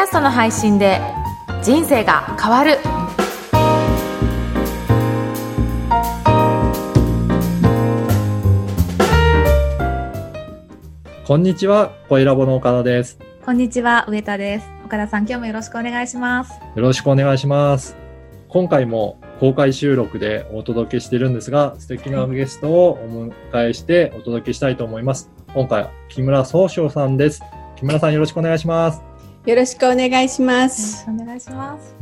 ャストの配信で人生が変わるこんにちは、声ラボの岡田です。こんにちは、上田です。岡田さん、今日もよろしくお願いします。よろしくお願いします。今回も公開収録でお届けしているんですが、素敵なゲストをお迎えしてお届けしたいと思います。今回は木村総称さんです。木村さんよろしくお願いします。よろしくお願いしまよろす。しくお願いします。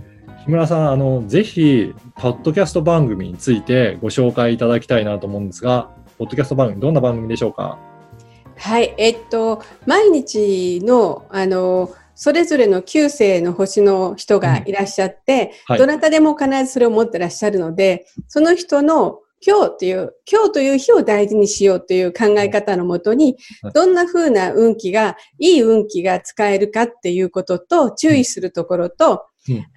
木村さん、あの、ぜひ、ポッドキャスト番組についてご紹介いただきたいなと思うんですが、ポッドキャスト番組、どんな番組でしょうか？はい、えっと、毎日の、あの、それぞれの9世の星の人がいらっしゃって、はいどなたでも必ずそれを持ってらっしゃるので、その人の今日という、今日という日を大事にしようという考え方のもとにはい、どんな風な運気が、いい運気が使えるかっていうことと、注意するところと、うん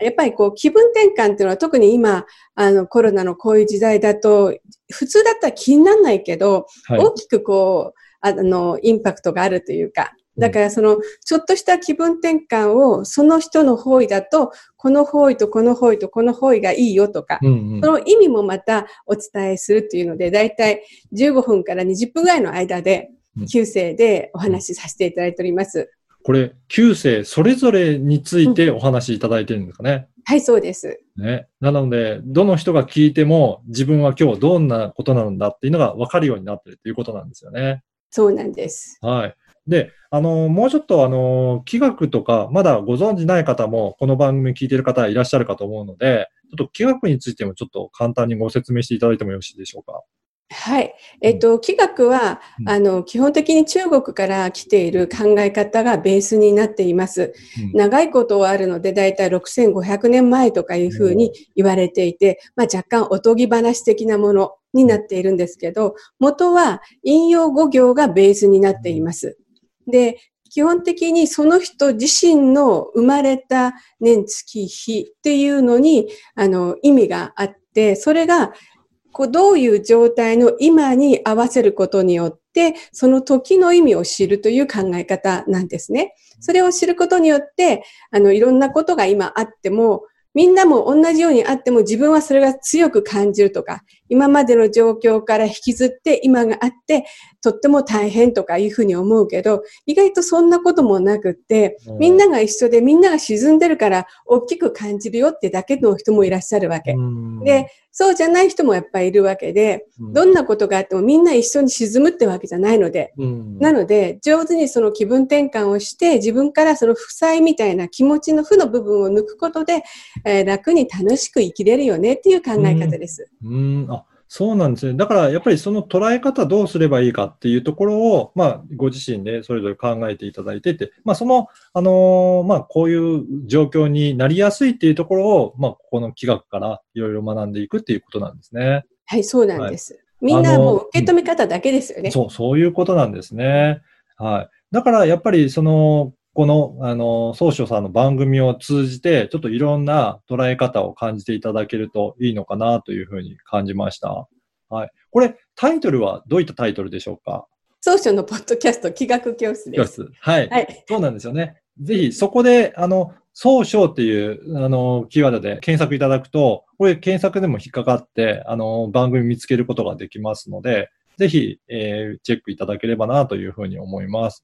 やっぱりこう気分転換っていうのは特に今、あのコロナのこういう時代だと、普通だったら気にならないけど、はい。大きくこう、あの、インパクトがあるというか、だからその、ちょっとした気分転換を、その人の方位だと、この方位とこの方位とこの方位がいいよとか、うんうんその意味もまたお伝えするっていうので、だいたい15分から20分ぐらいの間でうん、旧世でお話しさせていただいております。これ、9世それぞれについてお話しいただいてるんですかね？はい、そうです。ね。なので、どの人が聞いても自分は今日どんなことなんだっていうのが分かるようになってるということなんですよね。そうなんです。はい。で、あの、もうちょっとあの、気学とか、まだご存知ない方も、この番組聞いてる方いらっしゃるかと思うので、ちょっと気学についてもちょっと簡単にご説明していただいてもよろしいでしょうか？はい。えっと、気学は、うんあの、基本的に中国から来ている考え方がベースになっています。うん長いことはあるので、だいたい6500年前とかいうふうに言われていて、まあ若干おとぎ話的なものになっているんですけど、元は引用語行がベースになっています。で、基本的にその人自身の生まれた年月日っていうのに、あの、意味があって、それが、こう、どういう状態の今に合わせることによって、その時の意味を知るという考え方なんですね。それを知ることによって、あの、いろんなことが今あっても、みんなも同じようにあっても自分はそれが強く感じるとか、今までの状況から引きずって今があって、とっても大変とかいうふうに思うけど、意外とそんなこともなくって、みんなが一緒でみんなが沈んでるから大きく感じるよってだけの人もいらっしゃるわけ。うん。で、そうじゃない人もやっぱりいるわけで、どんなことがあってもみんな一緒に沈むってわけじゃないので、うん。なので、上手にその気分転換をして、自分からその負債みたいな気持ちの負の部分を抜くことで、えー楽に楽しく生きれるよねっていう考え方です。うん、あ、そうなんですね。だから、やっぱりその捉え方どうすればいいかっていうところを、まあ、ご自身でそれぞれ考えていただいてて、まあ、その、あのーまあ、こういう状況になりやすいっていうところを、まあ、ここの企画からいろいろ学んでいくっていうことなんですね。はい、そうなんです。みんなもう受け止め方だけですよね。そう、そういうことなんですね。はい。だから、やっぱり、その、この、あの、総書さんの番組を通じて、ちょっといろんな捉え方を感じていただけるといいのかなというふうに感じました。はい。これ、タイトルはどういったタイトルでしょうか？総書のポッドキャスト気学教室です。教室。はい。はい。そうなんですよね。ぜひ、そこで、あの、総称っていう、あの、キーワードで検索いただくと、これ検索でも引っかかって、あの、番組見つけることができますので、ぜひ、えーチェックいただければなというふうに思います。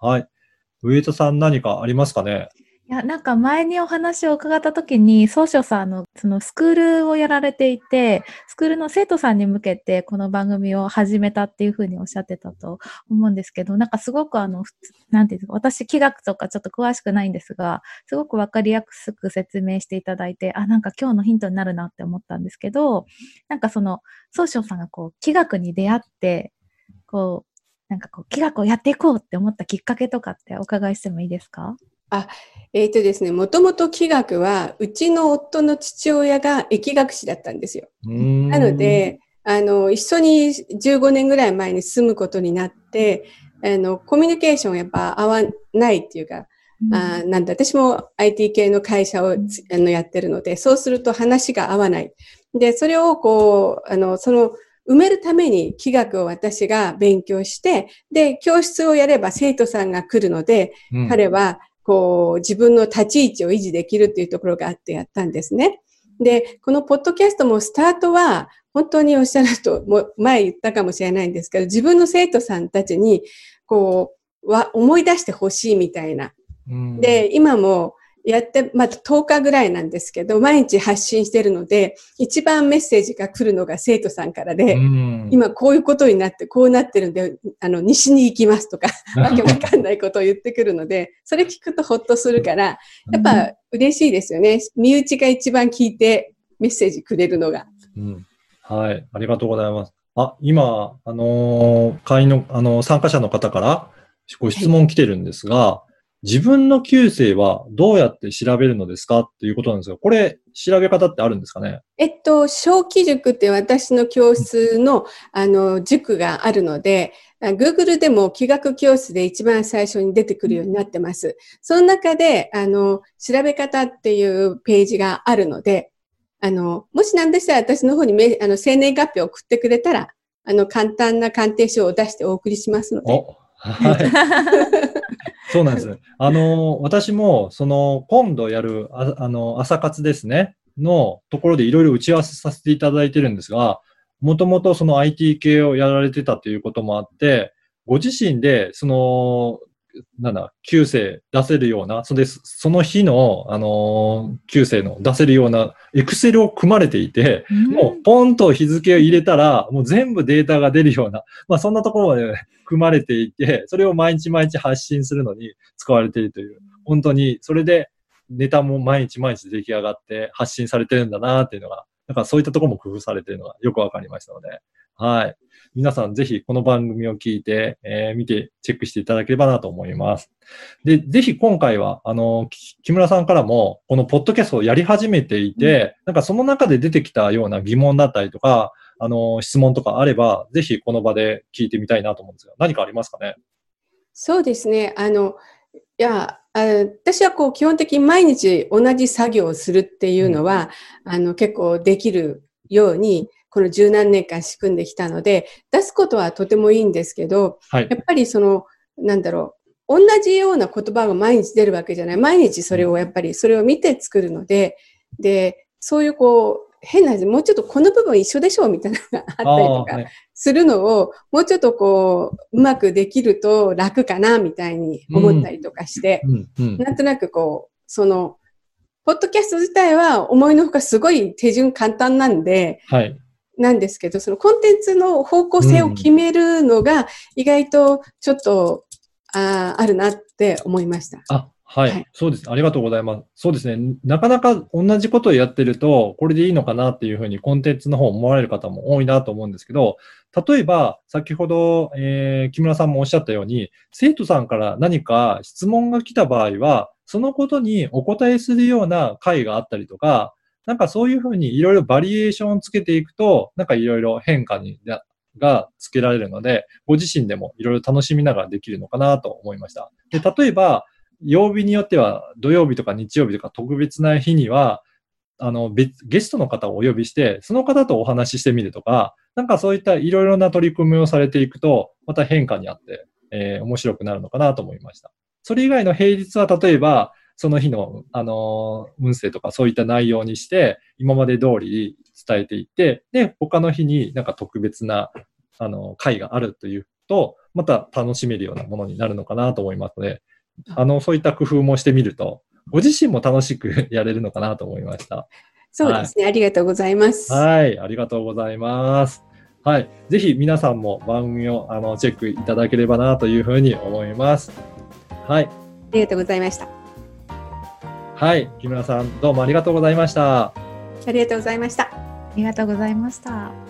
はい。上田さん何かありますかね？いや、なんか前にお話を伺った時に、総書さんのそのスクールをやられていて、スクールの生徒さんに向けてこの番組を始めたっていうふうにおっしゃってたと思うんですけど、なんかすごくあの、なんていうんですか、私、気学とかちょっと詳しくないんですが、すごくわかりやすく説明していただいて、あ、なんか今日のヒントになるなって思ったんですけど、なんかその、総書さんがこう、気学に出会って、こう、なんかこう、気学をやっていこうって思ったきっかけとかってお伺いしてもいいですか？えっ、とですね、もともと気学は、うちの夫の父親が疫学士だったんですよ。ななの、で、あの、一緒に15年ぐらい前に住むことになって、あの、コミュニケーションやっぱ合わないっていうか、あーなんだ、私も IT 系の会社をつあのやってるので、そうすると話が合わない。で、それをこう、あの、その、埋めるために気学を私が勉強して、で、教室をやれば生徒さんが来るので、うん彼は、こう、自分の立ち位置を維持できるっていうところがあってやったんですね。で、このポッドキャストもスタートは、本当におっしゃると、もう前言ったかもしれないんですけど、自分の生徒さんたちに、こう、は思い出してほしいみたいな。うんで、今もやって、まあ、10日ぐらいなんですけど、毎日発信してるので、一番メッセージが来るのが生徒さんからで、うん今こういうことになって、こうなってるんで、あの、西に行きますとか、わけわかんないことを言ってくるので、それ聞くとほっとするから、やっぱ嬉しいですよね。身内が一番聞いてメッセージくれるのが。うんはい、ありがとうございます。あ、今、あのー会員の、あのー参加者の方からご質問来てるんですが、自分の旧姓はどうやって調べるのですかっていうことなんですが、これ、調べ方ってあるんですかね？えっと、小規塾って私の教室の、あの、塾があるので、あ Google でも気学教室で一番最初に出てくるようになってます。その中で、あの、調べ方っていうページがあるので、あの、もしなんでしたら私の方にめあの生年月日を送ってくれたら、あの、簡単な鑑定書を出してお送りしますので。お、はい。そうなんです。あの、私も、その、今度やる、ああの、朝活ですね、のところでいろいろ打ち合わせさせていただいてるんですが、もともとその IT 系をやられてたということもあって、ご自身で、その、なんだ、旧姓出せるような、それで、その日の、あの、旧姓の出せるような、エクセルを組まれていて、もうポンと日付を入れたら、もう全部データが出るような、まあそんなところまで 組まれていて、それを毎日毎日発信するのに使われているという、本当にそれでネタも毎日毎日出来上がって発信されてるんだなっていうのが、だからそういったところも工夫されているのがよくわかりましたので、はい。皆さんぜひこの番組を聞いて、えー見てチェックしていただければなと思います。で、ぜひ今回は、あの、き木村さんからも、このポッドキャストをやり始めていて、なんかその中で出てきたような疑問だったりとか、あの、質問とかあれば、ぜひこの場で聞いてみたいなと思うんですが、何かありますかね？そうですね。あの、いや、あ私はこう基本的に毎日同じ作業をするっていうのは、あの結構できるように、この十何年間仕組んできたので、出すことはとてもいいんですけど、はいや。っぱりその、なんだろう、同じような言葉が毎日出るわけじゃない。毎日それをやっぱり、それを見て作るので、で、そういうこう、変な、もうちょっとこの部分一緒でしょうみたいなのがあったりとかはいするのを、もうちょっとこう、うまくできると楽かな、みたいに思ったりとかして、うん、うん。なんとなくこう、その、ポッドキャスト自体は思いのほかすごい手順簡単なんで、はい。なんですけど、そのコンテンツの方向性を決めるのが意外とちょっと、あーあるなって思いました。あ、はい、はいそうです。ありがとうございます。そうですね。なかなか同じことをやってると、これでいいのかなっていうふうにコンテンツの方を思われる方も多いなと思うんですけど、例えば、先ほど、えー木村さんもおっしゃったように、生徒さんから何か質問が来た場合は、そのことにお答えするような回があったりとか、なんかそういうふうにいろいろバリエーションをつけていくと、なんかいろいろ変化にがつけられるので、ご自身でもいろいろ楽しみながらできるのかなと思いました。で、例えば、曜日によっては土曜日とか日曜日とか特別な日には、あの、別、ゲストの方をお呼びして、その方とお話ししてみるとか、なんかそういったいろいろな取り組みをされていくと、また変化にあって、えー面白くなるのかなと思いました。それ以外の平日は例えば、その日の、あのー運勢とかそういった内容にして、今まで通り伝えていって、で、他の日になんか特別な、あの、会があるというと、また楽しめるようなものになるのかなと思いますので、あの、そういった工夫もしてみると、ご自身も楽しくやれるのかなと思いました。そうですね。ありがとうございます。はい、ありがとうございます。はい、ぜひ皆さんも番組をあのチェックいただければなというふうに思います。はい、ありがとうございました。はい、木村さんどうもありがとうございました。ありがとうございました。ありがとうございました。